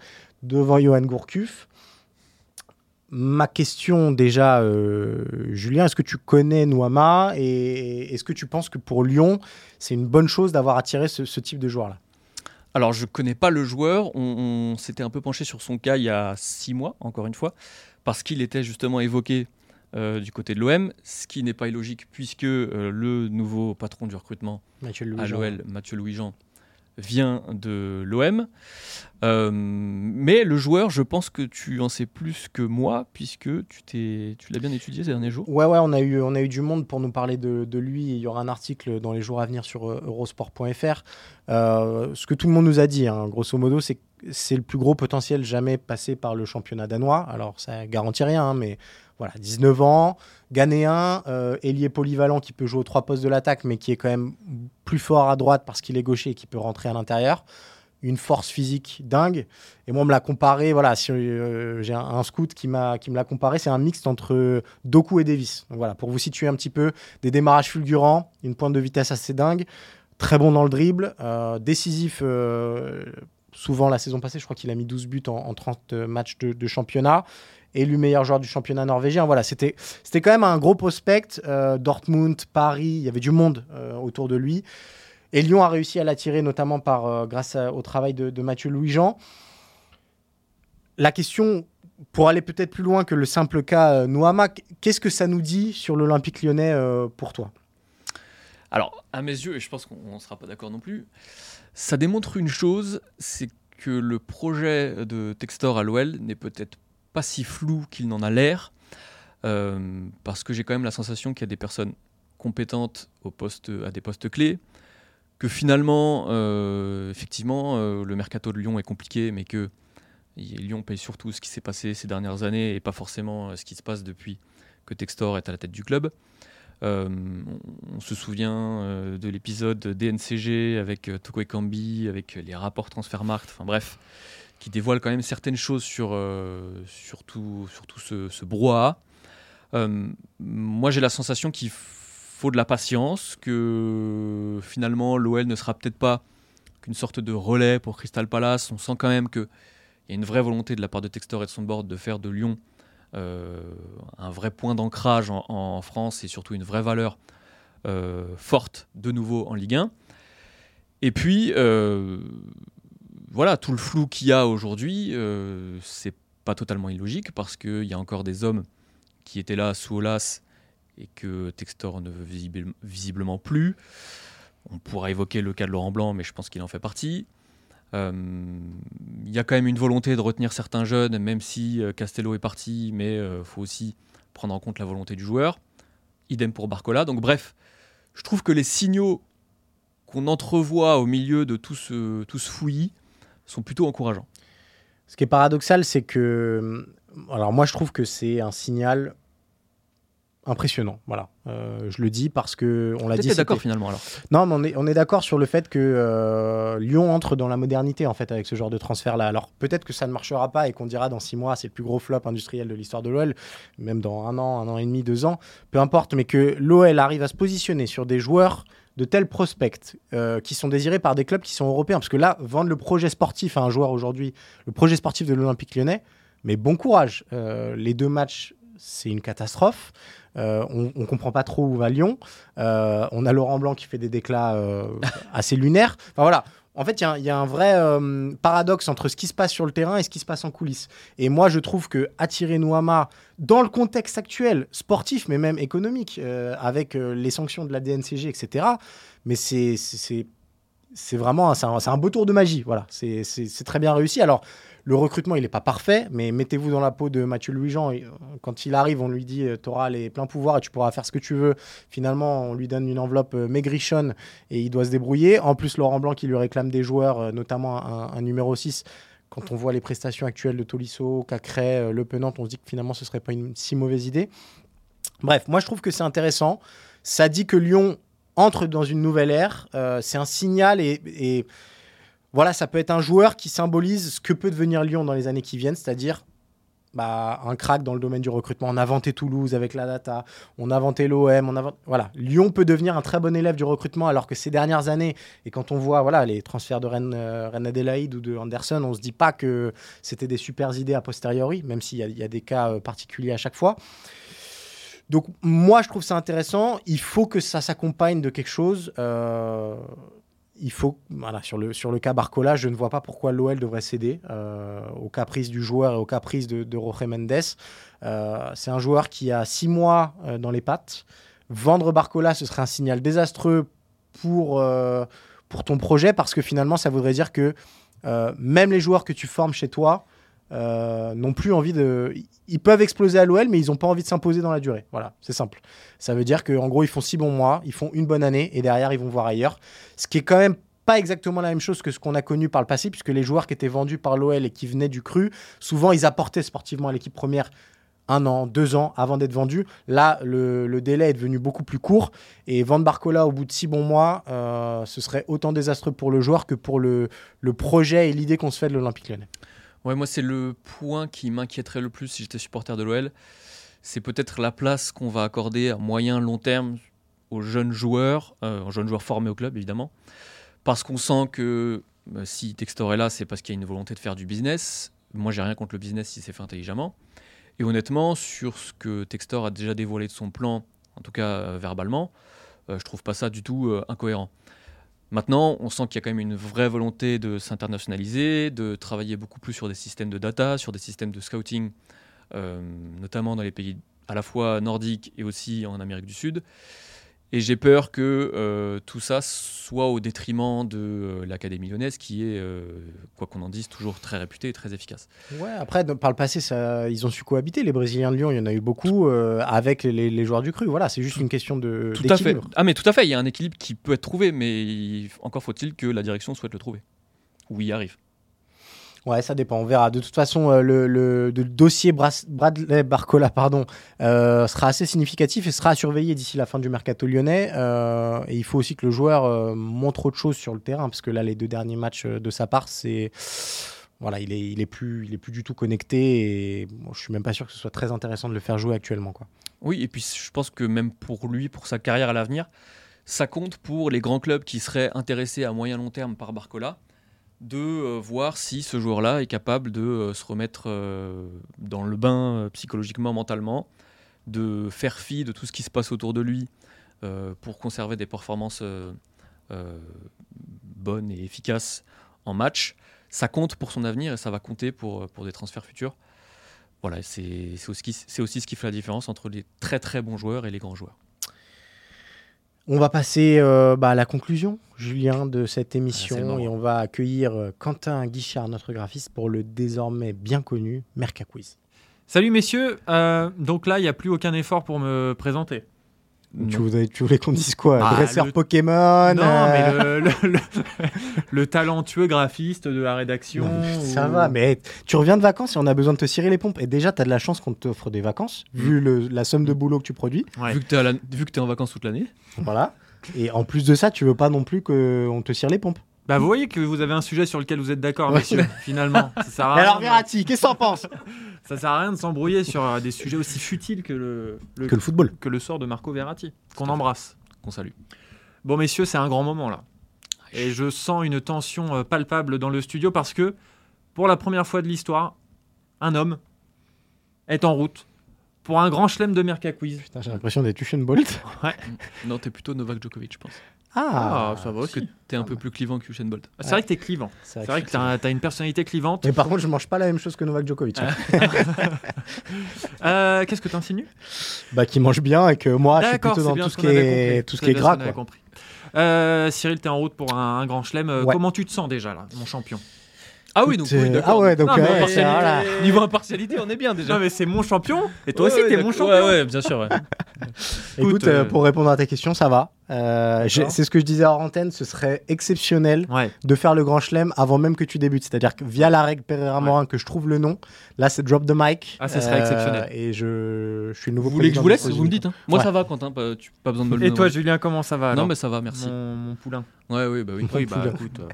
devant Johan Gourcuff. Ma question déjà, euh, Julien, est-ce que tu connais Nouama et est-ce que tu penses que pour Lyon, c'est une bonne chose d'avoir attiré ce, ce type de joueur-là? Alors, je connais pas le joueur. On, on s'était un peu penché sur son cas il y a six mois, encore une fois, parce qu'il était justement évoqué euh, du côté de l'OM, ce qui n'est pas illogique puisque euh, le nouveau patron du recrutement Mathieu à l'OL, Mathieu Louis-Jean, vient de l'OM. Euh, mais le joueur, je pense que tu en sais plus que moi, puisque tu t'es, tu l'as bien étudié ces derniers jours. Ouais, ouais, on a, eu, on a eu du monde pour nous parler de, lui. Il y aura un article dans les jours à venir sur euh, eurosport.fr. Euh, ce que tout le monde nous a dit, hein, grosso modo, c'est que c'est le plus gros potentiel jamais passé par le championnat danois. Alors, ça garantit rien, hein, mais voilà, 19 ans, ghanéen, euh, ailier polyvalent qui peut jouer aux trois postes de l'attaque, mais qui est quand même plus fort à droite parce qu'il est gaucher et qui peut rentrer à l'intérieur. Une force physique dingue. Et moi, on me l'a comparé. Voilà, euh, j'ai un, scout qui, me l'a comparé. C'est un mixte entre Doku et Davis. Voilà, pour vous situer un petit peu, des démarrages fulgurants, une pointe de vitesse assez dingue, très bon dans le dribble, euh, décisif. euh, souvent la saison passée, je crois qu'il a mis 12 buts en, en 30 matchs de championnat. Élu meilleur joueur du championnat norvégien. Voilà, c'était, quand même un gros prospect. Euh, Dortmund, Paris, il y avait du monde euh, autour de lui. Et Lyon a réussi à l'attirer, notamment par, euh, grâce au travail de, Mathieu Louis-Jean. La question, pour aller peut-être plus loin que le simple cas Nouama, qu'est-ce que ça nous dit sur l'Olympique lyonnais pour toi? Alors, à mes yeux, et je pense qu'on ne sera pas d'accord non plus, ça démontre une chose, c'est que le projet de Textor à l'OL n'est peut-être pas si flou qu'il n'en a l'air, euh, parce que j'ai quand même la sensation qu'il y a des personnes compétentes au poste, à des postes clés, que finalement, euh, effectivement, euh, le mercato de Lyon est compliqué, mais que Lyon paye surtout ce qui s'est passé ces dernières années et pas forcément ce qui se passe depuis que Textor est à la tête du club. On, se souvient de l'épisode DNCG avec Toko Ekambi, avec les rapports Transfermarkt, enfin bref, qui dévoile quand même certaines choses sur, sur tout, ce, ce brouhaha. moi, j'ai la sensation qu'il faut de la patience, que finalement l'OL ne sera peut-être pas qu'une sorte de relais pour Crystal Palace. On sent quand même qu'il y a une vraie volonté de la part de Textor et de son board de faire de Lyon euh, un vrai point d'ancrage en, France et surtout une vraie valeur euh, forte de nouveau en Ligue 1. Et puis, euh, voilà, tout le flou qu'il y a aujourd'hui, c'est pas totalement illogique parce qu'il y a encore des hommes qui étaient là sous Olas et que Textor ne veut visiblement plus. On pourra évoquer le cas de Laurent Blanc, mais je pense qu'il en fait partie. Il euh, y a quand même une volonté de retenir certains jeunes, même si euh, Castello est parti, mais il euh, faut aussi prendre en compte la volonté du joueur. Idem pour Barcola. Donc bref, je trouve que les signaux qu'on entrevoit au milieu de tout ce, tout ce fouillis sont plutôt encourageants. Ce qui est paradoxal, c'est que. Alors, moi, je trouve que c'est un signal impressionnant. Voilà, euh, je le dis parce que on l'a dit. d'accord finalement alors? Non, mais on est, on est d'accord sur le fait que euh, Lyon entre dans la modernité en fait avec ce genre de transfert là. Alors peut-être que ça ne marchera pas et qu'on dira dans six mois c'est le plus gros flop industriel de l'histoire de l'OL, même dans un an, un an et demi, deux ans, peu importe, mais que l'OL arrive à se positionner sur des joueurs de tels prospects euh, qui sont désirés par des clubs qui sont européens. Parce que là, vendre le projet sportif à un joueur aujourd'hui, le projet sportif de l'Olympique lyonnais, mais bon courage. les deux matchs, c'est une catastrophe. Euh, on, ne comprend pas trop où va Lyon. Euh, on a Laurent Blanc qui fait des déclats euh, assez lunaires. Enfin voilà. En fait, il y, a un vrai paradoxe entre ce qui se passe sur le terrain et ce qui se passe en coulisses. Et moi, je trouve que attirer Nouama dans le contexte actuel, sportif, mais même économique, avec les sanctions de la DNCG, etc., mais c'est c'est vraiment un, un, beau tour de magie. Voilà, c'est très bien réussi. Alors, le recrutement, il n'est pas parfait, mais mettez-vous dans la peau de Mathieu Louis-Jean. Euh, quand il arrive, on lui dit euh, Tu auras les pleins pouvoirs et tu pourras faire ce que tu veux. Finalement, on lui donne une enveloppe euh, maigrichonne et il doit se débrouiller. En plus, Laurent Blanc qui lui réclame des joueurs, notamment un, numéro 6 quand on voit les prestations actuelles de Tolisso, Cacré, Le Penant, on se dit que finalement ce serait pas une si mauvaise idée. Bref, moi je trouve que c'est intéressant. Ça dit que Lyon entre dans une nouvelle ère. c'est un signal et, voilà, ça peut être un joueur qui symbolise ce que peut devenir Lyon dans les années qui viennent, c'est-à-dire bah, un crack dans le domaine du recrutement. On a inventé Toulouse avec la data, on a inventé l'OM, on a voilà. Lyon peut devenir un très bon élève du recrutement alors que ces dernières années, et quand on voit voilà, les transferts de Rennes, euh, Adelaide ou de Anderson, on se dit pas que c'était des super idées a posteriori, même s'il y, a des cas euh, particuliers à chaque fois. Donc moi, je trouve ça intéressant. Il faut que ça s'accompagne de quelque chose. Euh, il faut, voilà, sur le, sur le cas Barcola, je ne vois pas pourquoi l'OL devrait céder euh, au caprice du joueur et au caprice de, de Jorge Mendes. Euh, c'est un joueur qui a six mois euh, dans les pattes. Vendre Barcola, ce serait un signal désastreux pour, pour ton projet parce que finalement, ça voudrait dire que même les joueurs que tu formes chez toi, euh, n'ont plus envie de. Ils peuvent exploser à l'OL, mais ils n'ont pas envie de s'imposer dans la durée. Voilà, c'est simple. Ça veut dire qu'en gros, ils font six bons mois, ils font une bonne année, et derrière, ils vont voir ailleurs. Ce qui est quand même pas exactement la même chose que ce qu'on a connu par le passé, puisque les joueurs qui étaient vendus par l'OL et qui venaient du cru, souvent, ils apportaient sportivement à l'équipe première un an, deux ans avant d'être vendus. Là, le, délai est devenu beaucoup plus court. Et vendre Barcola au bout de six bons mois, euh, ce serait autant désastreux pour le joueur que pour le, le projet et l'idée qu'on se fait de l'Olympique lyonnais. Ouais, moi, c'est le point qui m'inquiéterait le plus si j'étais supporter de l'OL. C'est peut-être la place qu'on va accorder à moyen, long terme aux jeunes joueurs, euh, aux jeunes joueurs formés au club, évidemment. Parce qu'on sent que bah, si Textor est là, c'est parce qu'il y a une volonté de faire du business. Moi, j'ai rien contre le business si c'est fait intelligemment. Et honnêtement, sur ce que Textor a déjà dévoilé de son plan, en tout cas euh, verbalement, euh, je trouve pas ça du tout incohérent. Maintenant, on sent qu'il y a quand même une vraie volonté de s'internationaliser, de travailler beaucoup plus sur des systèmes de data, sur des systèmes de scouting, euh, notamment dans les pays à la fois nordiques et aussi en Amérique du Sud. Et j'ai peur que euh, tout ça soit au détriment de euh, l'Académie lyonnaise, qui est, euh, quoi qu'on en dise, toujours très réputée et très efficace. Ouais, après, par le passé, ça, ils ont su cohabiter. Les Brésiliens de Lyon, il y en a eu beaucoup avec les, les joueurs du cru. Voilà, c'est juste une question de. Tout à fait. Ah mais tout à fait, il y a un équilibre qui peut être trouvé, mais il- encore faut-il que la direction souhaite le trouver. Ou y arrive. Ouais, ça dépend. On verra. De toute façon, euh, le, dossier Bradley Barcola pardon, euh, sera assez significatif et sera à surveiller d'ici la fin du mercato lyonnais. Euh, et il faut aussi que le joueur montre autre chose sur le terrain, parce que là, les deux derniers matchs de sa part, c'est voilà, il est, il est plus, il est plus du tout connecté. Et bon, je suis même pas sûr que ce soit très intéressant de le faire jouer actuellement, quoi. Oui, et puis je pense que même pour lui, pour sa carrière à l'avenir, ça compte pour les grands clubs qui seraient intéressés à moyen long terme par Barcola, de euh, voir si ce joueur-là est capable de euh, se remettre euh, dans le bain psychologiquement, mentalement, de faire fi de tout ce qui se passe autour de lui pour conserver des performances bonnes et efficaces en match. Ça compte pour son avenir et ça va compter pour, des transferts futurs. Voilà, c'est aussi, aussi ce qui fait la différence entre les très très bons joueurs et les grands joueurs. On va passer euh, bah, à la conclusion, Julien, de cette Ah, émission et on va accueillir euh, Quentin Guichard, notre graphiste, pour le désormais bien connu Merca Quiz. Salut messieurs, Euh, donc là il n'y a plus aucun effort pour me présenter. Tu voulais, tu voulais qu'on dise quoi? Bah, Dresseur le- Pokémon non, euh, mais le, le- le- le talentueux graphiste de la rédaction. non, ça ou- va, mais tu reviens de vacances et on a besoin de te cirer les pompes. Et déjà, tu as de la chance qu'on t'offre des vacances, vu le- la somme de boulot que tu produis. Ouais. Vu que tu es en vacances toute l'année, Voilà. Et en plus de ça, tu veux pas non plus qu'on te cire les pompes. Bah vous voyez que vous avez un sujet sur lequel vous êtes d'accord Ouais. messieurs, finalement. Ça sert à Et rien alors, Verratti, qu'est-ce que t'en penses? Ça sert à rien de s'embrouiller sur euh, des sujets aussi futiles que le, le- Que le football. que le sort de Marco Verratti, qu'on embrasse. qu'on salue. Bon messieurs, c'est un grand moment là. Et je sens une tension euh, palpable dans le studio parce que, pour la première fois de l'histoire, un homme est en route pour un grand chelem de Merca Quiz. Putain, j'ai l'impression d'être Usain Bolt. Non, t'es plutôt Novak Djokovic, je pense. Ah, ça va Parce que t'es un peu plus clivant que Usain Bolt. C'est vrai que t'es clivant. C'est vrai que t'as as une personnalité clivante. Mais par contre, je mange pas la même chose que Novak Djokovic. hein. Euh, Qu'est-ce que t'insinues? Bah, qui mange bien et que moi, je suis plutôt dans tout ce qui est, tout ce qui est gras, quoi. compris. Euh, Cyril, t'es en route pour un, un grand chelem. Euh, Ouais. Comment tu te sens déjà là, mon champion? Ah oui, donc oui, euh, d'accord. ah ouais, donc Non, mais euh, impartialité. voilà. Niveau impartialité, on est bien déjà. Non mais c'est mon champion. Et toi Ouais, aussi, ouais, t'es mon champion. Ouais, ouais, bien sûr. ouais. Écoute, Écoute, euh, euh, pour répondre à ta question, ça va. Euh, j'ai- D'accord. c'est ce que je disais hors antenne, ce serait exceptionnel Ouais. de faire le grand chelem avant même que tu débutes. C'est-à-dire que via la règle Pereira Morin, que je trouve le nom, là c'est drop the mic. Ah, ça serait exceptionnel. Et je, je suis le nouveau Vous voulez que je vous laisse Vous me dites. hein. Moi, Ouais. ça va, Quentin. Pas, tu, pas besoin de me le Et toi. Julien, comment ça va Non, alors mais ça va, merci. Mon, mon poulain. Ouais, oui, bah oui. Oui, bah écoute. euh,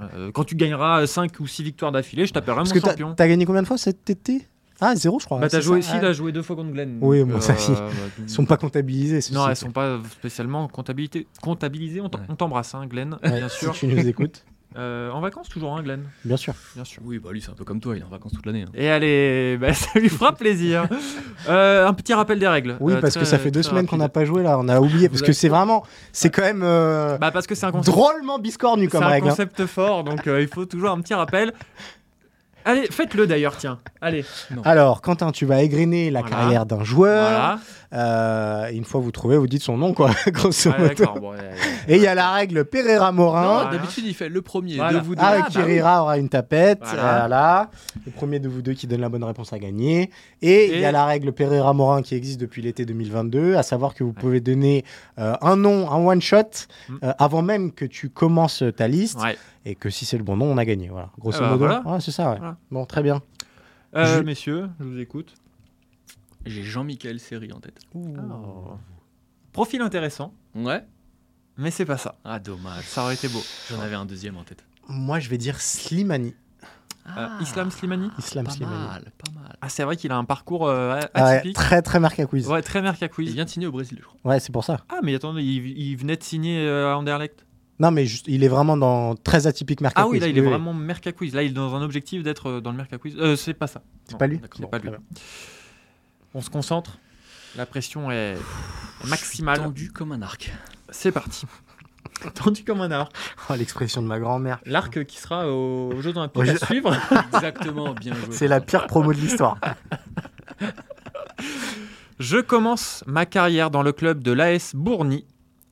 euh, quand tu gagneras 5 ou 6 victoires d'affilée, je t'appellerai mon champion. t'as gagné combien de fois cet été? Ah, zéro, je crois. Bah, t'as joué ça Ouais. t'as joué deux fois contre Glenn. Oui, bon, ça, si. bah, Ils sont pas comptabilisés. Non, elles sont pas spécialement comptabilisées. On t'embrasse, hein, Glenn, Ouais, bien si sûr. tu nous écoutes, Euh, en vacances toujours, hein, Glenn, bien sûr. bien sûr. Oui, bah lui, c'est un peu comme toi, il est en vacances toute l'année. hein. Et allez, bah, ça lui fera plaisir. Euh, un petit rappel des règles. Oui, Euh, parce que ça fait deux très semaines qu'on n'a rapide. pas joué là, on a oublié. Parce que c'est vraiment, c'est quand même euh, Bah parce que c'est un concept, drôlement biscornu c'est comme un règle. hein. concept fort, donc euh, il faut toujours un petit rappel. Allez, faites-le d'ailleurs, tiens. Allez, Alors, Quentin, tu vas égrener la Voilà. carrière d'un joueur. voilà. Euh, une fois vous trouvez, vous dites son nom, quoi, grosso modo. d'accord, bon, ouais, ouais. Et il y a la règle Pereira Morin. D'habitude, il fait le premier Voilà. de vous deux. Ah, Ah, bah qui rira aura une tapette. Voilà. Voilà. Le premier de vous deux qui donne la bonne réponse a gagné. Et il y a la règle Pereira Morin qui existe depuis l'été 2022, à savoir que vous pouvez donner euh, un nom, un one shot, Mm. euh, avant même que tu commences ta liste. Ouais. Et que si c'est le bon nom, on a gagné. Voilà. Grosso Ah bah, modo. voilà. Ouais, c'est ça, ouais. Voilà. Bon, très bien. Euh, Je- Messieurs, je vous écoute. J'ai Jean-Michel Seri en tête. Profil intéressant, Ouais. mais c'est pas ça. Ah, dommage. Ça aurait été beau. J'en avais un deuxième en tête. Moi, je vais dire Slimani. Euh, Islam Slimani Islam Pas Slimani. mal, pas mal. Ah, c'est vrai qu'il a un parcours euh, Ah ouais, atypique. très, très marqué à quiz. Ouais, très Merca Il vient de signer au Brésil, je crois. Ouais, c'est pour ça. Ah, mais attendez, il, il venait de signer euh, à Anderlecht? Non, mais juste, il est vraiment dans très atypique Merca Ah oui, là, il est vraiment Merca Quiz. Là, il est dans un objectif d'être euh, dans le Merca Quiz. Euh, c'est pas ça. C'est pas lui C'est Bon, pas lui. On se concentre. La pression est maximale. Tendu comme un arc. C'est parti. Tendu comme un arc. Oh, l'expression de ma grand-mère. L'arc qui sera aux Jeux Olympiques Aux à suivre. Exactement, bien joué. C'est la pire promo de l'histoire. Je commence ma carrière dans le club de l'AS Bourny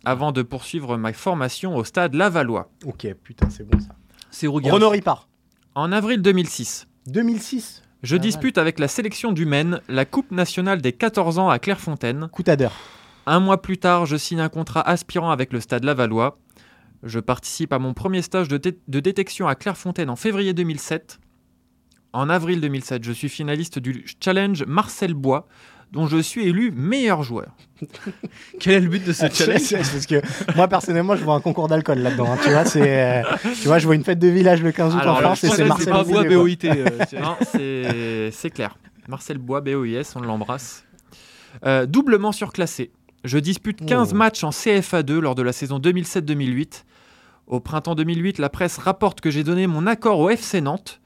avant de poursuivre ma formation au stade Lavallois. Ok, putain, c'est bon ça. C'est. Renaud Ripard. En avril 2006, 2006. Je mal. dispute avec la sélection du Maine la Coupe nationale des 14 ans à Clairefontaine. Coutadeur. Un mois plus tard, je signe un contrat aspirant avec le Stade Lavallois. Je participe à mon premier stage de, dé- de détection à Clairefontaine en février 2007. En avril 2007, je suis finaliste du challenge Marcel Bois, dont je suis élu meilleur joueur. Quel est le but de ce challenge Parce que moi personnellement, je vois un concours d'alcool là-dedans. hein. Tu vois, c'est, euh, tu vois, je vois une fête de village le 15 août Alors, en France et c'est Marcel Bois, quoi. BOIT. euh, c'est- Non, c'est c'est clair. Marcel Bois, BOIS, on l'embrasse. Euh, doublement surclassé. Je dispute 15 Oh. matchs en CFA2 lors de la saison 2007-2008. Au printemps 2008, la presse rapporte que j'ai donné mon accord au FC Nantes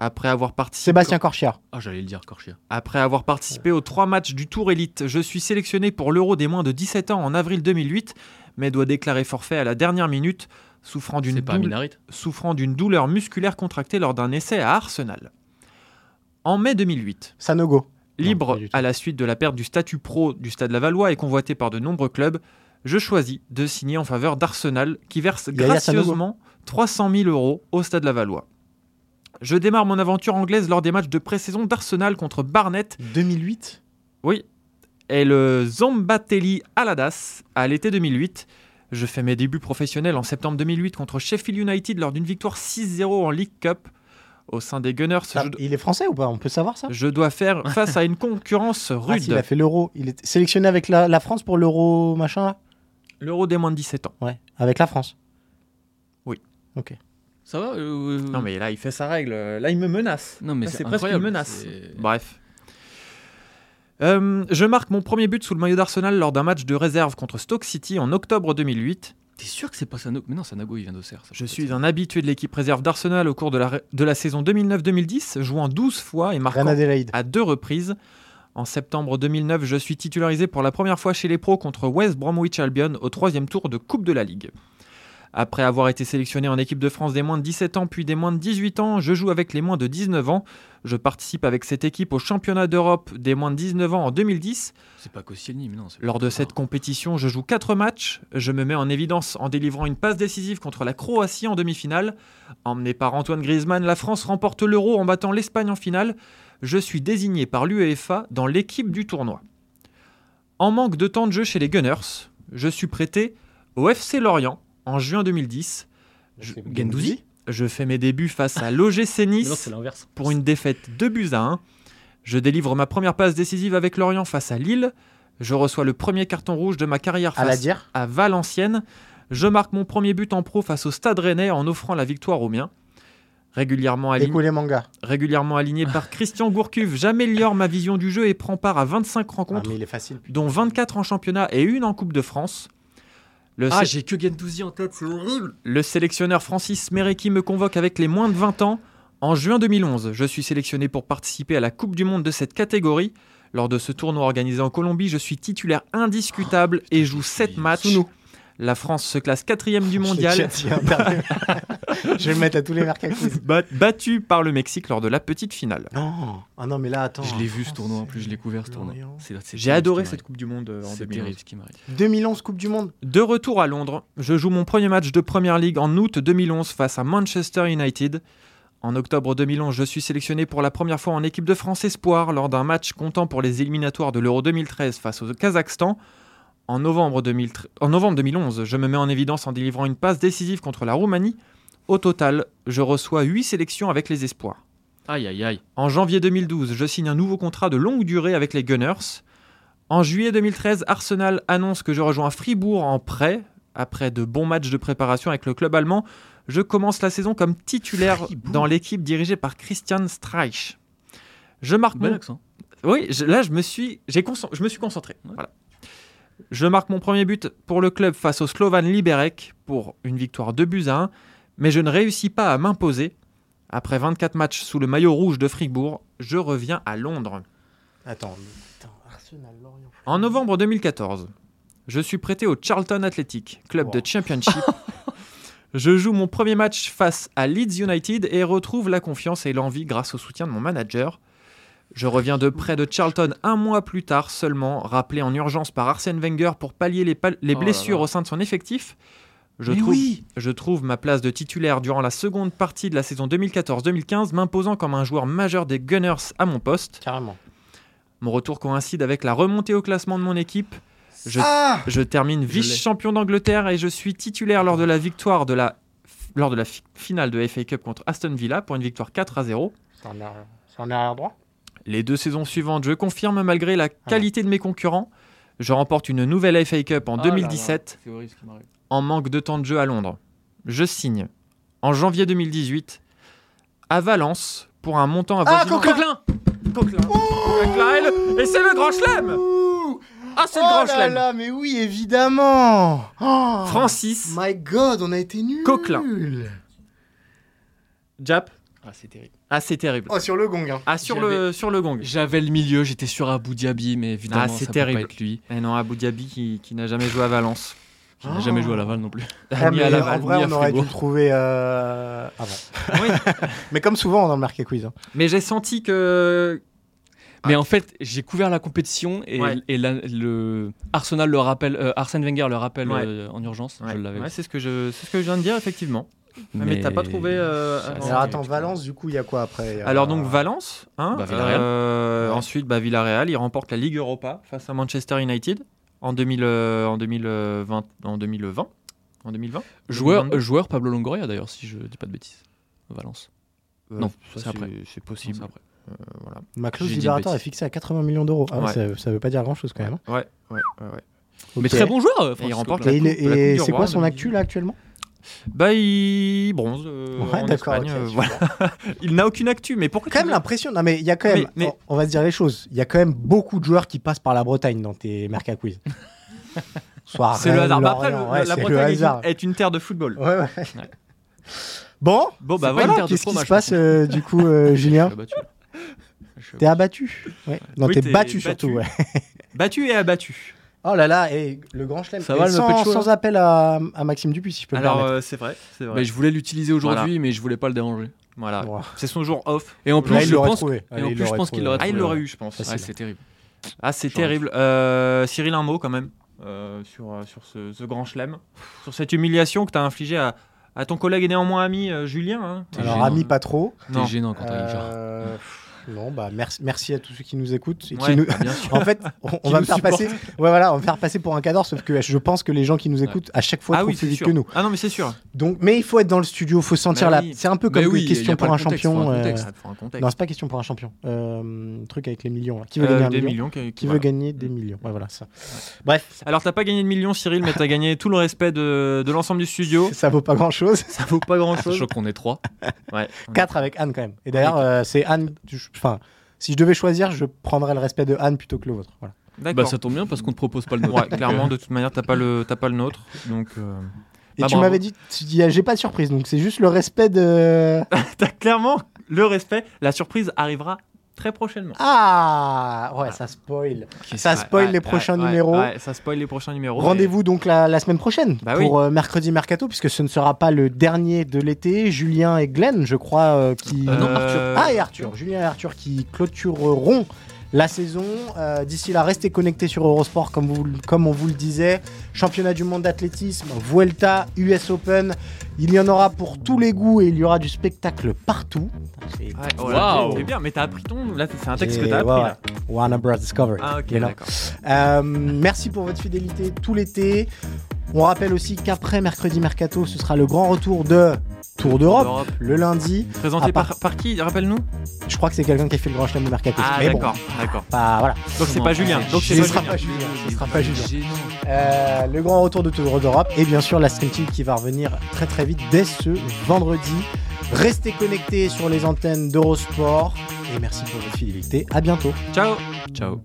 après avoir participé. Sébastien Corchia. Ah, j'allais le dire, Corchia. Après avoir participé aux trois matchs du Tour Élite, je suis sélectionné pour l'Euro des moins de 17 ans en avril 2008, mais dois déclarer forfait à la dernière minute, souffrant d'une doule- souffrant douleur musculaire contractée lors d'un essai à Arsenal. En mai 2008, Sanogo. libre à la suite de la perte du statut pro du Stade Lavallois et convoité par de nombreux clubs, je choisis de signer en faveur d'Arsenal qui verse gracieusement 300 000 euros au Stade Lavallois. Je démarre mon aventure anglaise lors des matchs de pré-saison d'Arsenal contre Barnet 2008. oui. Et le Zombatelli Aladas à l'été 2008. Je fais mes débuts professionnels en septembre 2008 contre Sheffield United lors d'une victoire 6-0 en League Cup. Au sein des Gunners, Ça, je, Il est français ou pas? On peut savoir ça? Je dois faire face à une concurrence Ah, rude. il a fait l'euro. Il est sélectionné avec la, la France pour l'euro machin là? L'Euro des moins de 17 ans. Ouais, avec la France? Ça va euh, Non mais là, il fait sa règle. Là, il me menace. Non, mais c'est presque une incroyable, menace. Bref. Euh, je marque mon premier but sous le maillot d'Arsenal lors d'un match de réserve contre Stoke City en octobre 2008. T'es sûr que c'est pas Sanogo? Mais non, Sanogo, il vient d'Auxerre. Je suis un habitué de l'équipe réserve d'Arsenal au cours de la, de la saison 2009-2010, jouant 12 fois et marquant à deux reprises. En septembre 2009, je suis titularisé pour la première fois chez les pros contre West Bromwich Albion au troisième tour de Coupe de la Ligue. Après avoir été sélectionné en équipe de France des moins de 17 ans puis des moins de 18 ans, je joue avec les moins de 19 ans. Je participe avec cette équipe au championnat d'Europe des moins de 19 ans en 2010. C'est pas Koscielny, mais non. Lors de cette compétition, je joue 4 matchs. Je me mets en évidence en délivrant une passe décisive contre la Croatie en demi-finale. Emmené par Antoine Griezmann, la France remporte l'Euro en battant l'Espagne en finale. Je suis désigné par l'UEFA dans l'équipe du tournoi. En manque de temps de jeu chez les Gunners, je suis prêté au FC Lorient en juin 2010. Je- C'est Gendouzi Je fais mes débuts face à l'OGC Non, Nice pour une défaite 2 buts à 1. Je délivre ma première passe décisive avec Lorient face à Lille. Je reçois le premier carton rouge de ma carrière À face Valenciennes. Je marque mon premier but en pro face au Stade Rennais en offrant la victoire aux miens. Régulièrement, aligné- Écoulé manga. régulièrement aligné par Christian Gourcuff, j'améliore ma vision du jeu et prends part à 25 Ah, rencontres, mais il est facile. dont 24 en championnat et une en Coupe de France. Le, Ah, sé- j'ai que Gendouzi en tête, c'est horrible. le sélectionneur Francis Mereki me convoque avec les moins de 20 ans. En juin 2011, je suis sélectionné pour participer à la Coupe du Monde de cette catégorie. Lors de ce tournoi organisé en Colombie, je suis titulaire indiscutable et joue 7 matchs. Sous nous. La France se classe quatrième du mondial, Je, vais le mettre à tous les bat- battu par le Mexique lors de la petite finale. Non. Ah non, mais là, attends. Je l'ai vu ce tournoi en plus, je l'ai couvert ce tournoi. J'ai adoré ce cette Coupe du Monde euh, en C'est 2011. terrible ce qui m'arrive. 2011 Coupe du Monde. De retour à Londres, je joue mon premier match de Première Ligue en août 2011 face à Manchester United. En octobre 2011, je suis sélectionné pour la première fois en équipe de France Espoir lors d'un match comptant pour les éliminatoires de l'Euro 2013 face au Kazakhstan. En novembre, 2013 en novembre 2011, je me mets en évidence en délivrant une passe décisive contre la Roumanie. Au total, je reçois 8 sélections avec les Espoirs. Aïe, aïe, aïe. En janvier 2012, je signe un nouveau contrat de longue durée avec les Gunners. En juillet 2013, Arsenal annonce que je rejoins Fribourg en prêt. Après de bons matchs de préparation avec le club allemand, je commence la saison comme titulaire Fribourg. dans l'équipe dirigée par Christian Streich. Je marque mon... accent. Oui, je- là je me suis, je me suis concentré. Ouais. Voilà. Je marque mon premier but pour le club face au Slovan Liberec pour une victoire 2 buts à 1, mais je ne réussis pas à m'imposer. Après 24 matchs sous le maillot rouge de Fribourg, je reviens à Londres. Attends. mais- attends, Arsenal, Lorient. En novembre 2014, je suis prêté au Charlton Athletic, club Wow. de Championship. je joue mon premier match face à Leeds United et retrouve la confiance et l'envie grâce au soutien de mon manager. Je reviens de près de Charlton un mois plus tard seulement, rappelé en urgence par Arsène Wenger pour pallier les, pal- les Oh blessures là. au sein de son effectif. Je trouve, oui je trouve ma place de titulaire durant la seconde partie de la saison 2014-2015 m'imposant comme un joueur majeur des Gunners à mon poste. Carrément. Mon retour coïncide avec la remontée au classement de mon équipe. Je, Ah je termine vice-champion d'Angleterre et je suis titulaire lors de la victoire de la, lors de la fi- finale de FA Cup contre Aston Villa pour une victoire 4 à 0. C'est en arrière- c'est en arrière droit? Les deux saisons suivantes, je confirme malgré la qualité de mes concurrents, je remporte une nouvelle FA Cup en Ah là là, 2017 C'est horrible ce qui m'arrive. en manque de temps de jeu à Londres. Je signe en janvier 2018 à Valence pour un montant Ah, avoisinant... Coquelin Coquelin. Coquelin. Et, c'est le grand chelem. Ah, c'est Oh le grand là chelem. là, mais oui, évidemment. Oh, Francis My God, on a été nuls. Coquelin. Jap Ah, c'est terrible. Ah, c'est terrible. Oh, sur le gong. Hein. Ah, sur le, sur le gong. J'avais le milieu, j'étais sur Abu Dhabi, mais évidemment, Ah, ça c'est peut terrible. pas être lui. Et non, Abu Dhabi qui, qui n'a jamais joué à Valence. Qui n'a jamais joué à Laval non plus. Ah, Ni mais à Laval, en vrai, ni à on aurait dû le trouver euh, avant. Oui. Mais comme souvent dans le Marqué Quiz. hein. Mais j'ai senti que. Mais en fait, j'ai couvert la compétition et, Ouais. et la- le Arsenal le rappelle, euh, Arsène Wenger le rappelle Ouais. euh, en urgence. Ouais, Je l'avais. ouais, c'est ce que je, c'est ce que je viens de dire effectivement. Mais t'as pas trouvé, euh, Alors attends, Valence, du coup, il y a quoi après a- Alors donc Valence, hein, Bah, Villarreal. euh, Ouais. ensuite bah, Villarreal, il remporte la Ligue Europa face à Manchester United en 2000, euh, en 2020, en 2020, en 2020. Joueur, 2022. euh, joueur Pablo Longoria d'ailleurs, si je dis pas de bêtises. Valence. Euh, non, c'est après. C'est possible. après. voilà. Ma clause est fixée à 80 millions d'euros. Ah ouais, ça, ça veut pas dire grand chose quand même. hein. Ouais, ouais, ouais. Mais très bon joueur. euh, Et il remporte. Et, et c'est quoi son 2018. actu là actuellement? Bah il bronze. euh, Ouais, en. Espagne, euh, voilà. Il n'a aucune actu, mais pourquoi Quand même l'impression. Non mais il y a quand même. Mais- mais- On, va se dire les choses. Il y a quand même beaucoup de joueurs qui passent par la Bretagne dans tes Merca Quiz. Soit C'est le hasard. Bah, après, ouais, la Bretagne est une, hasard. est une terre de football. Ouais, ouais. Bon, Bon, bah voilà. qu'est-ce qui se passe euh, du coup, euh, Julien T'es abattu ouais. Non, Oui, t'es t'es battu battu. surtout. Ouais. Battu et abattu. Oh là là, et le grand chelem. Ça va, le sans, sans appel à, à Maxime Dupuis, si je peux me Alors permettre. euh, c'est vrai, c'est vrai. Mais je voulais l'utiliser aujourd'hui, mais je voulais pas le déranger. Voilà. Wow. C'est son jour off. Et en Là, plus, il je pense, trouvé. et Allez, en il plus, je l'aurait pense qu'il l'aurait Ah, il l'aurait eu, je pense. C'est terrible. Ah, c'est terrible. Euh, Cyril, un mot quand même euh, sur, sur ce, ce grand chelem, sur cette humiliation que tu as infligée à, à ton collègue et néanmoins ami euh, Julien. hein. Alors, gênant. ami, pas trop. T'es gênant quand t'as genre. Non, bah merci, merci à tous ceux qui nous écoutent. et qui Ouais, nous- bah. En fait, on, va me faire passer. Ouais, voilà, on va me faire passer pour un cadre, sauf que je pense que les gens qui nous écoutent à chaque fois Ah trouvent oui, plus vite sûr. que nous. Ah non, mais c'est sûr. Donc, mais il faut être dans le studio, faut sentir Bah la. oui. C'est un peu comme Mais que oui, question pour un contexte, champion. un euh, un. Non, c'est pas question pour un champion. Euh, truc avec les millions. là. Qui veut Euh, gagner un des million millions. qui- Qui voilà. veut gagner des millions Ouais, voilà ça. Bref, Alors, t'as pas gagné de millions, Cyril, mais t'as gagné tout le respect de, de l'ensemble du studio. ça vaut pas grand chose. Ça vaut pas grand chose. Sachant qu'on est trois. Ouais. 4 avec Anne quand même. Et d'ailleurs, euh, c'est Anne. Enfin, si je devais choisir, je prendrais le respect de Anne plutôt que le vôtre. Voilà. Bah, ça tombe bien parce qu'on ne propose pas le nôtre. Ouais, clairement, de toute manière, t'as pas le, t'as pas le nôtre. Donc, euh, Et Bah, tu bravo. m'avais dit, tu dis, j'ai pas de surprise, donc c'est juste le respect de. t'as clairement le respect. La surprise arrivera très prochainement. Ah Ouais, ça spoil. Ça spoil Ouais, les ouais, prochains ouais, numéros. ouais, ça spoil les prochains numéros. Rendez-vous donc la, la semaine prochaine Bah oui. pour euh, mercredi mercato, puisque ce ne sera pas le dernier de l'été. Julien et Glenn, je crois, euh, qui. Euh, non, Euh, Ah, et Arthur. Julien et Arthur qui clôtureront la saison. Euh, D'ici là, restez connectés sur Eurosport, comme, vous, comme on vous le disait. Championnat du monde d'athlétisme, Vuelta, US Open. Il y en aura pour tous les goûts et il y aura du spectacle partout. C'est- Ouais, oh là, Waouh. C'est bien, mais t'as appris ton. Là, c'est un texte que t'as appris. ouais, là. ouais. Warner Bros. Discovery. Ah, ok, d'accord. Euh, merci pour votre fidélité tout l'été. On rappelle aussi qu'après mercredi mercato, ce sera le grand retour de Tour d'Europe le lundi. Présenté par, par qui Rappelle-nous? Je crois que c'est quelqu'un qui a fait le grand chelem de mercato. Ah, bon, d'accord, d'accord. pas- voilà. Donc c'est pas Julien. Donc c'est Ce pas sera Julien. pas Julien. Ce sera pas Julien. Euh, le grand retour de Tour d'Europe et bien sûr la Stream Team qui va revenir très très vite dès ce vendredi. Restez connectés sur les antennes d'Eurosport et merci pour votre fidélité. À bientôt. Ciao. Ciao.